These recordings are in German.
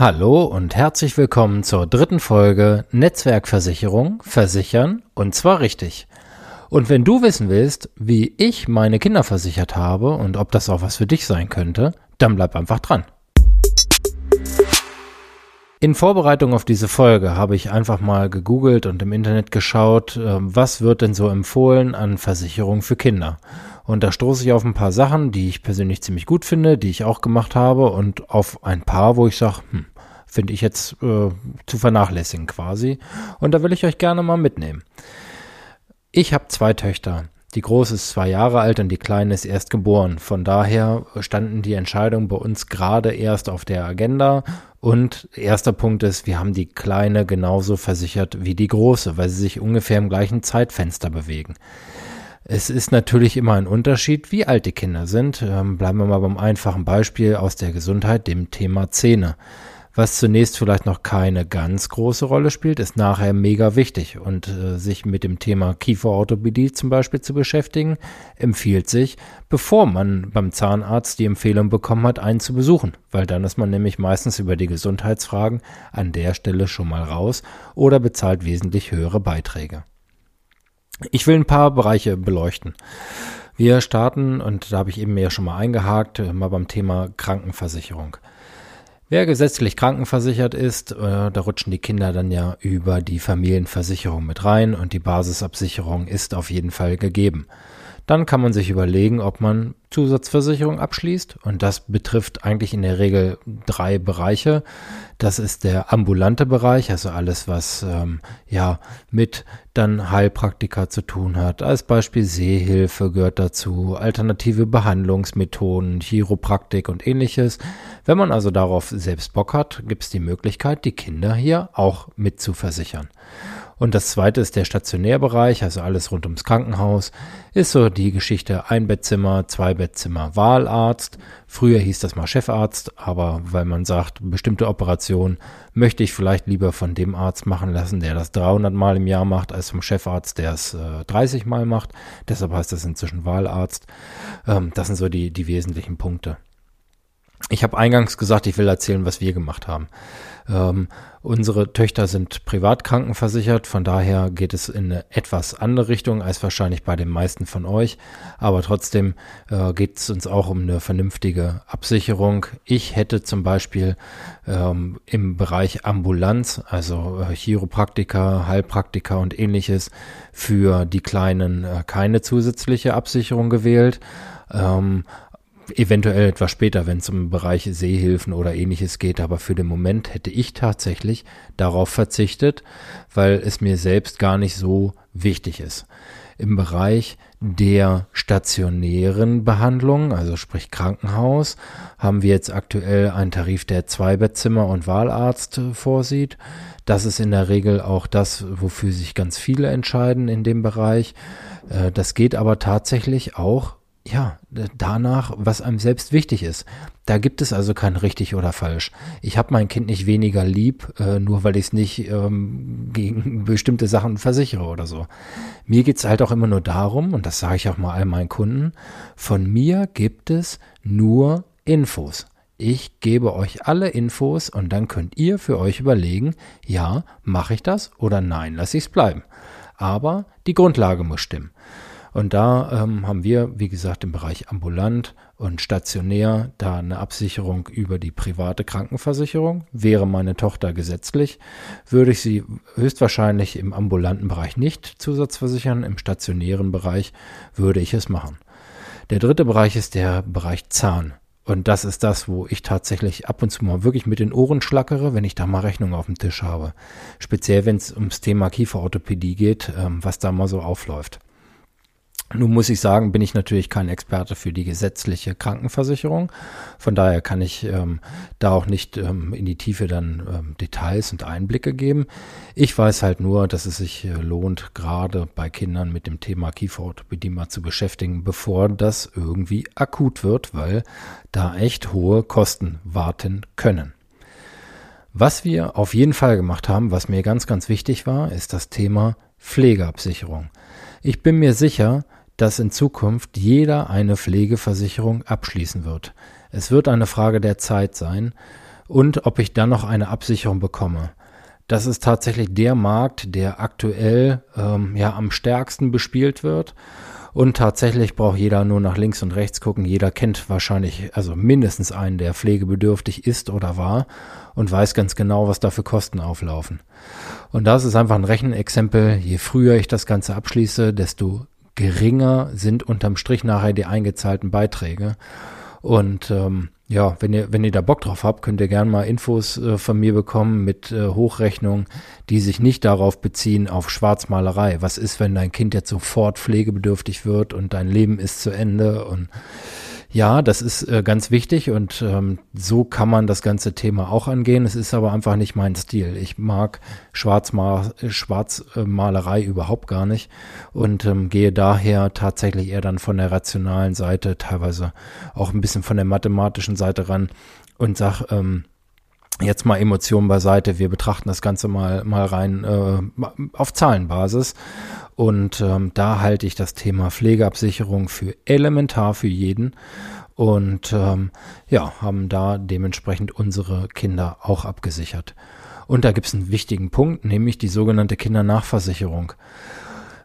Hallo und herzlich willkommen zur dritten Folge Netzwerkversicherung, versichern und zwar richtig. Und wenn du wissen willst, wie ich meine Kinder versichert habe und ob das auch was für dich sein könnte, dann bleib einfach dran. In Vorbereitung auf diese Folge habe ich einfach mal gegoogelt und im Internet geschaut, ähm, was wird denn so empfohlen an Versicherung für Kinder. Und da stoße ich auf ein paar Sachen, die ich persönlich ziemlich gut finde, die ich auch gemacht habe und auf ein paar, wo ich sage, hm, finde ich jetzt äh, zu vernachlässigen quasi. Und da will ich euch gerne mal mitnehmen. Ich habe zwei Töchter. Die große ist zwei Jahre alt und die kleine ist erst geboren. Von daher standen die Entscheidungen bei uns gerade erst auf der Agenda. Und erster Punkt ist, wir haben die kleine genauso versichert wie die große, weil sie sich ungefähr im gleichen Zeitfenster bewegen. Es ist natürlich immer ein Unterschied, wie alt die Kinder sind. Ähm, bleiben wir mal beim einfachen Beispiel aus der Gesundheit, dem Thema Zähne. Was zunächst vielleicht noch keine ganz große Rolle spielt, ist nachher mega wichtig. Und äh, sich mit dem Thema Kieferorthopädie zum Beispiel zu beschäftigen, empfiehlt sich, bevor man beim Zahnarzt die Empfehlung bekommen hat, einen zu besuchen. Weil dann ist man nämlich meistens über die Gesundheitsfragen an der Stelle schon mal raus oder bezahlt wesentlich höhere Beiträge. Ich will ein paar Bereiche beleuchten. Wir starten, und da habe ich eben ja schon mal eingehakt, mal beim Thema Krankenversicherung. Wer gesetzlich krankenversichert ist, äh, da rutschen die Kinder dann ja über die Familienversicherung mit rein und die Basisabsicherung ist auf jeden Fall gegeben. Dann kann man sich überlegen, ob man Zusatzversicherung abschließt. Und das betrifft eigentlich in der Regel drei Bereiche. Das ist der ambulante Bereich, also alles, was ähm, ja mit dann Heilpraktika zu tun hat. Als Beispiel Sehhilfe gehört dazu, alternative Behandlungsmethoden, Chiropraktik und ähnliches. Wenn man also darauf selbst Bock hat, gibt es die Möglichkeit, die Kinder hier auch mit zu versichern. Und das zweite ist der Stationärbereich, also alles rund ums Krankenhaus. Ist so die Geschichte Einbettzimmer, Zweibettzimmer, Wahlarzt. Früher hieß das mal Chefarzt, aber weil man sagt, bestimmte Operationen möchte ich vielleicht lieber von dem Arzt machen lassen, der das 300 Mal im Jahr macht, als vom Chefarzt, der es äh, 30 Mal macht. Deshalb heißt das inzwischen Wahlarzt. Ähm, das sind so die, die wesentlichen Punkte. Ich habe eingangs gesagt, ich will erzählen, was wir gemacht haben. Ähm, unsere Töchter sind privat krankenversichert, von daher geht es in eine etwas andere Richtung als wahrscheinlich bei den meisten von euch. Aber trotzdem äh, geht es uns auch um eine vernünftige Absicherung. Ich hätte zum Beispiel ähm, im Bereich Ambulanz, also äh, Chiropraktiker, Heilpraktiker und ähnliches, für die Kleinen äh, keine zusätzliche Absicherung gewählt. Ähm, eventuell etwas später, wenn es um Bereich Sehhilfen oder ähnliches geht. Aber für den Moment hätte ich tatsächlich darauf verzichtet, weil es mir selbst gar nicht so wichtig ist. Im Bereich der stationären Behandlung, also sprich Krankenhaus, haben wir jetzt aktuell einen Tarif, der zwei Bettzimmer und Wahlarzt vorsieht. Das ist in der Regel auch das, wofür sich ganz viele entscheiden in dem Bereich. Äh, das geht aber tatsächlich auch ja, danach, was einem selbst wichtig ist. Da gibt es also kein richtig oder falsch. Ich habe mein Kind nicht weniger lieb, äh, nur weil ich es nicht ähm, gegen bestimmte Sachen versichere oder so. Mir geht's halt auch immer nur darum, und das sage ich auch mal all meinen Kunden, von mir gibt es nur Infos. Ich gebe euch alle Infos und dann könnt ihr für euch überlegen, ja, mache ich das oder nein, lasse ich es bleiben. Aber die Grundlage muss stimmen. Und da ähm, haben wir, wie gesagt, im Bereich ambulant und stationär da eine Absicherung über die private Krankenversicherung. Wäre meine Tochter gesetzlich, würde ich sie höchstwahrscheinlich im ambulanten Bereich nicht zusatzversichern. Im stationären Bereich würde ich es machen. Der dritte Bereich ist der Bereich Zahn. Und das ist das, wo ich tatsächlich ab und zu mal wirklich mit den Ohren schlackere, wenn ich da mal Rechnungen auf dem Tisch habe. Speziell, wenn es ums Thema Kieferorthopädie geht, ähm, was da mal so aufläuft. Nun muss ich sagen, bin ich natürlich kein Experte für die gesetzliche Krankenversicherung. Von daher kann ich ähm, da auch nicht ähm, in die Tiefe dann ähm, Details und Einblicke geben. Ich weiß halt nur, dass es sich äh, lohnt, gerade bei Kindern mit dem Thema Kieferorthopädie mal zu beschäftigen, bevor das irgendwie akut wird, weil da echt hohe Kosten warten können. Was wir auf jeden Fall gemacht haben, was mir ganz, ganz wichtig war, ist das Thema Pflegeabsicherung. Ich bin mir sicher, dass in Zukunft jeder eine Pflegeversicherung abschließen wird. Es wird eine Frage der Zeit sein. und ob ich dann noch eine Absicherung bekomme. Das ist tatsächlich der Markt, der aktuell ähm, ja am stärksten bespielt wird. Und tatsächlich braucht jeder nur nach links und rechts gucken. Jeder kennt wahrscheinlich, also mindestens einen, der pflegebedürftig ist oder war und weiß ganz genau, was da für Kosten auflaufen. Und das ist einfach ein Rechenexempel. Je früher ich das Ganze abschließe, desto geringer sind unterm Strich nachher die eingezahlten Beiträge. Und ähm, ja, wenn ihr, wenn ihr da Bock drauf habt, könnt ihr gerne mal Infos äh, von mir bekommen mit äh, Hochrechnungen, die sich nicht darauf beziehen, auf Schwarzmalerei. Was ist, wenn dein Kind jetzt sofort pflegebedürftig wird und dein Leben ist zu Ende und ja, das ist äh, ganz wichtig und ähm, so kann man das ganze Thema auch angehen. Es ist aber einfach nicht mein Stil. Ich mag Schwarzmal Schwarzmalerei überhaupt gar nicht und ähm, gehe daher tatsächlich eher dann von der rationalen Seite, teilweise auch ein bisschen von der mathematischen Seite ran und sag, ähm, Jetzt mal Emotionen beiseite. Wir betrachten das Ganze mal, mal rein äh, auf Zahlenbasis. Und ähm, da halte ich das Thema Pflegeabsicherung für elementar für jeden. Und ähm, ja, haben da dementsprechend unsere Kinder auch abgesichert. Und da gibt es einen wichtigen Punkt, nämlich die sogenannte Kindernachversicherung.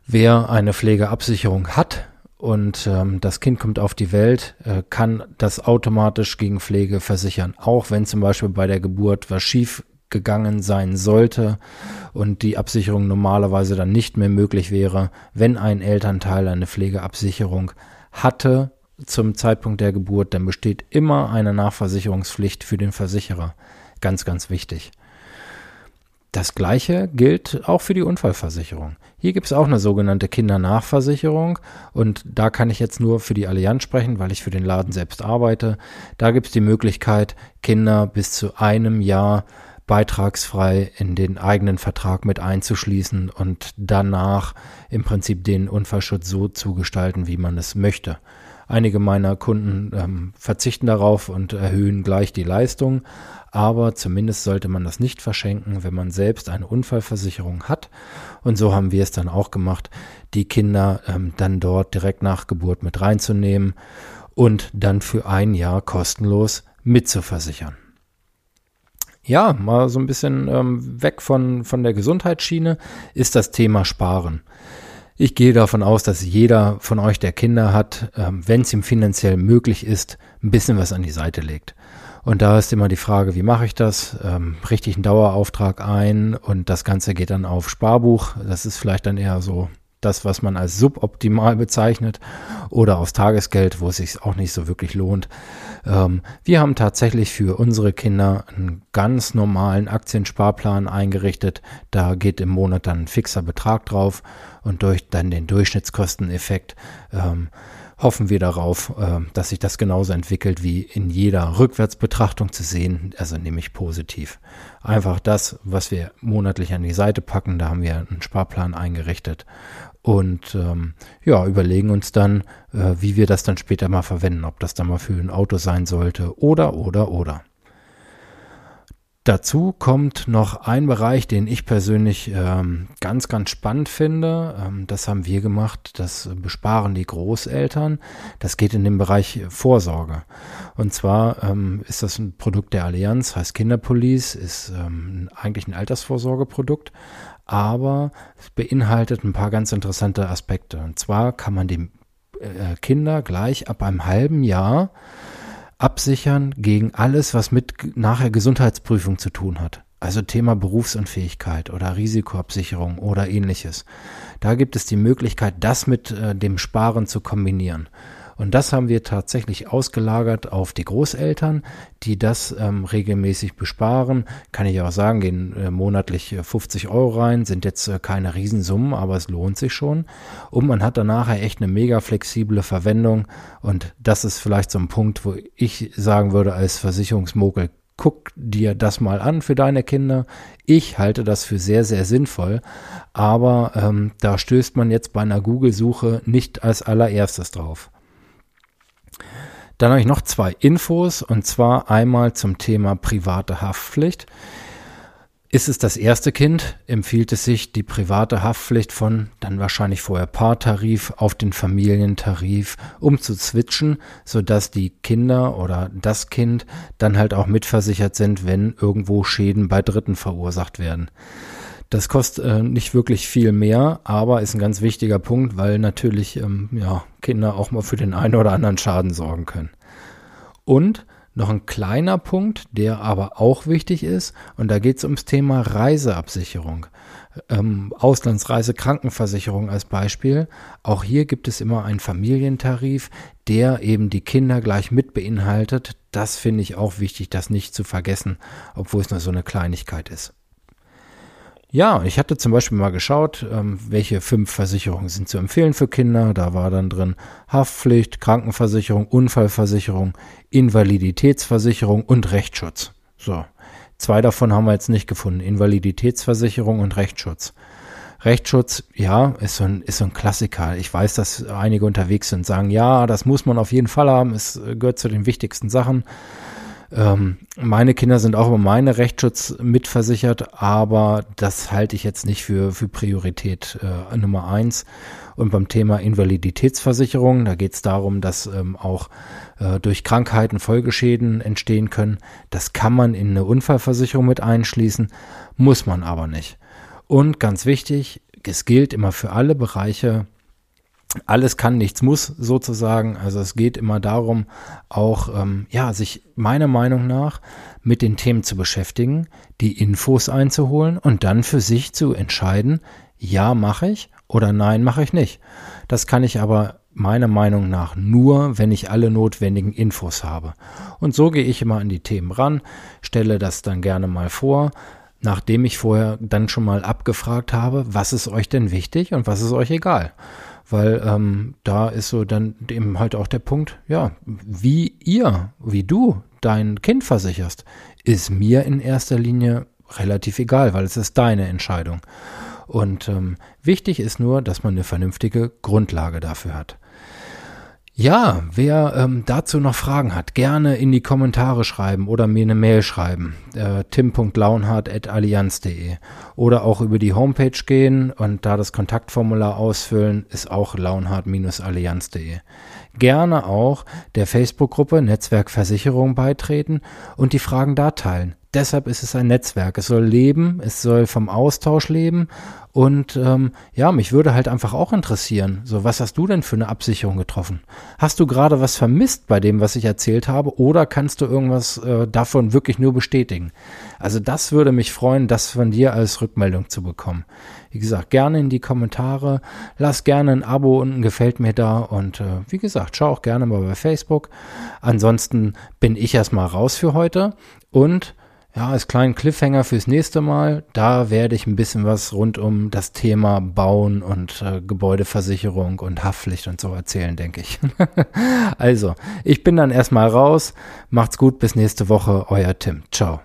Wer eine Pflegeabsicherung hat, und ähm, das Kind kommt auf die Welt, äh, kann das automatisch gegen Pflege versichern. Auch wenn zum Beispiel bei der Geburt was schief gegangen sein sollte und die Absicherung normalerweise dann nicht mehr möglich wäre, wenn ein Elternteil eine Pflegeabsicherung hatte zum Zeitpunkt der Geburt, dann besteht immer eine Nachversicherungspflicht für den Versicherer. Ganz, ganz wichtig. Das gleiche gilt auch für die Unfallversicherung. Hier gibt es auch eine sogenannte Kindernachversicherung und da kann ich jetzt nur für die Allianz sprechen, weil ich für den Laden selbst arbeite. Da gibt es die Möglichkeit, Kinder bis zu einem Jahr beitragsfrei in den eigenen Vertrag mit einzuschließen und danach im Prinzip den Unfallschutz so zu gestalten, wie man es möchte. Einige meiner Kunden ähm, verzichten darauf und erhöhen gleich die Leistung, aber zumindest sollte man das nicht verschenken, wenn man selbst eine Unfallversicherung hat. Und so haben wir es dann auch gemacht, die Kinder ähm, dann dort direkt nach Geburt mit reinzunehmen und dann für ein Jahr kostenlos mitzuversichern. Ja, mal so ein bisschen ähm, weg von, von der Gesundheitsschiene ist das Thema Sparen. Ich gehe davon aus, dass jeder von euch, der Kinder hat, ähm, wenn es ihm finanziell möglich ist, ein bisschen was an die Seite legt. Und da ist immer die Frage, wie mache ich das? Ähm, richte ich einen Dauerauftrag ein und das Ganze geht dann auf Sparbuch. Das ist vielleicht dann eher so das, was man als suboptimal bezeichnet oder aus Tagesgeld, wo es sich auch nicht so wirklich lohnt. Ähm, wir haben tatsächlich für unsere Kinder einen ganz normalen Aktiensparplan eingerichtet. Da geht im Monat dann ein fixer Betrag drauf und durch dann den Durchschnittskosteneffekt ähm, hoffen wir darauf, äh, dass sich das genauso entwickelt wie in jeder Rückwärtsbetrachtung zu sehen, also nämlich positiv. Einfach das, was wir monatlich an die Seite packen, da haben wir einen Sparplan eingerichtet und ähm, ja, überlegen uns dann, äh, wie wir das dann später mal verwenden, ob das dann mal für ein Auto sein sollte oder, oder, oder. Dazu kommt noch ein Bereich, den ich persönlich ähm, ganz, ganz spannend finde. Ähm, das haben wir gemacht. Das besparen die Großeltern. Das geht in den Bereich Vorsorge. Und zwar ähm, ist das ein Produkt der Allianz, heißt Kinderpolice, ist ähm, eigentlich ein Altersvorsorgeprodukt, aber es beinhaltet ein paar ganz interessante Aspekte. Und zwar kann man die äh, Kinder gleich ab einem halben Jahr absichern gegen alles, was mit nachher Gesundheitsprüfung zu tun hat. Also Thema Berufsunfähigkeit oder Risikoabsicherung oder ähnliches. Da gibt es die Möglichkeit, das mit äh, dem Sparen zu kombinieren. Und das haben wir tatsächlich ausgelagert auf die Großeltern, die das ähm, regelmäßig besparen. Kann ich auch sagen, gehen äh, monatlich 50 äh, Euro rein, sind jetzt äh, keine Riesensummen, aber es lohnt sich schon. Und man hat dann nachher echt eine mega flexible Verwendung. Und das ist vielleicht so ein Punkt, wo ich sagen würde, als Versicherungsmogel, guck dir das mal an für deine Kinder. Ich halte das für sehr, sehr sinnvoll, aber ähm, da stößt man jetzt bei einer Google-Suche nicht als allererstes drauf. Dann habe ich noch zwei Infos und zwar einmal zum Thema private Haftpflicht. Ist es das erste Kind, empfiehlt es sich, die private Haftpflicht von dann wahrscheinlich vorher Paartarif auf den Familientarif umzuzwitschen, sodass die Kinder oder das Kind dann halt auch mitversichert sind, wenn irgendwo Schäden bei Dritten verursacht werden. Das kostet äh, nicht wirklich viel mehr, aber ist ein ganz wichtiger Punkt, weil natürlich ähm, ja, Kinder auch mal für den einen oder anderen Schaden sorgen können. Und noch ein kleiner Punkt, der aber auch wichtig ist, und da geht es ums Thema Reiseabsicherung. Ähm, Auslandsreisekrankenversicherung als Beispiel. Auch hier gibt es immer einen Familientarif, der eben die Kinder gleich mit beinhaltet. Das finde ich auch wichtig, das nicht zu vergessen, obwohl es nur so eine Kleinigkeit ist. Ja, ich hatte zum Beispiel mal geschaut, ähm, welche fünf Versicherungen sind zu empfehlen für Kinder. Da war dann drin Haftpflicht, Krankenversicherung, Unfallversicherung, Invaliditätsversicherung und Rechtsschutz. So, zwei davon haben wir jetzt nicht gefunden. Invaliditätsversicherung und Rechtsschutz. Rechtsschutz, ja, ist so, ein, ist so ein Klassiker. Ich weiß, dass einige unterwegs sind und sagen, ja, das muss man auf jeden Fall haben. Es gehört zu den wichtigsten Sachen. Ähm, meine Kinder sind auch über meine Rechtsschutz mitversichert, aber das halte ich jetzt nicht für, für Priorität äh, Nummer eins. Und beim Thema Invaliditätsversicherung, da geht es darum, dass ähm, auch äh, durch Krankheiten Folgeschäden entstehen können. Das kann man in eine Unfallversicherung mit einschließen, muss man aber nicht. Und ganz wichtig, es gilt immer für alle Bereiche alles kann, nichts muss sozusagen. Also es geht immer darum, auch ähm, ja, sich meiner Meinung nach mit den Themen zu beschäftigen, die Infos einzuholen und dann für sich zu entscheiden, ja mache ich oder nein mache ich nicht. Das kann ich aber meiner Meinung nach nur, wenn ich alle notwendigen Infos habe. Und so gehe ich immer an die Themen ran, stelle das dann gerne mal vor, nachdem ich vorher dann schon mal abgefragt habe, was ist euch denn wichtig und was ist euch egal weil ähm, da ist so dann eben halt auch der Punkt, ja, wie ihr, wie du dein Kind versicherst, ist mir in erster Linie relativ egal, weil es ist deine Entscheidung. Und ähm, wichtig ist nur, dass man eine vernünftige Grundlage dafür hat. Ja, wer ähm, dazu noch Fragen hat, gerne in die Kommentare schreiben oder mir eine Mail schreiben. Äh, tim.launhardt.allianz.de oder auch über die Homepage gehen und da das Kontaktformular ausfüllen, ist auch launhardt-allianz.de. Gerne auch der Facebook-Gruppe Netzwerk Versicherung beitreten und die Fragen da teilen. Deshalb ist es ein Netzwerk. Es soll leben, es soll vom Austausch leben und ähm, ja, mich würde halt einfach auch interessieren, so was hast du denn für eine Absicherung getroffen? Hast du gerade was vermisst bei dem, was ich erzählt habe, oder kannst du irgendwas äh, davon wirklich nur bestätigen? Also das würde mich freuen, das von dir als Rückmeldung zu bekommen. Wie gesagt, gerne in die Kommentare, lass gerne ein Abo und ein gefällt mir da und äh, wie gesagt, schau auch gerne mal bei Facebook. Ansonsten bin ich erstmal raus für heute und ja, als kleinen Cliffhanger fürs nächste Mal, da werde ich ein bisschen was rund um das Thema Bauen und äh, Gebäudeversicherung und Haftpflicht und so erzählen, denke ich. also, ich bin dann erstmal raus. Macht's gut, bis nächste Woche, euer Tim. Ciao.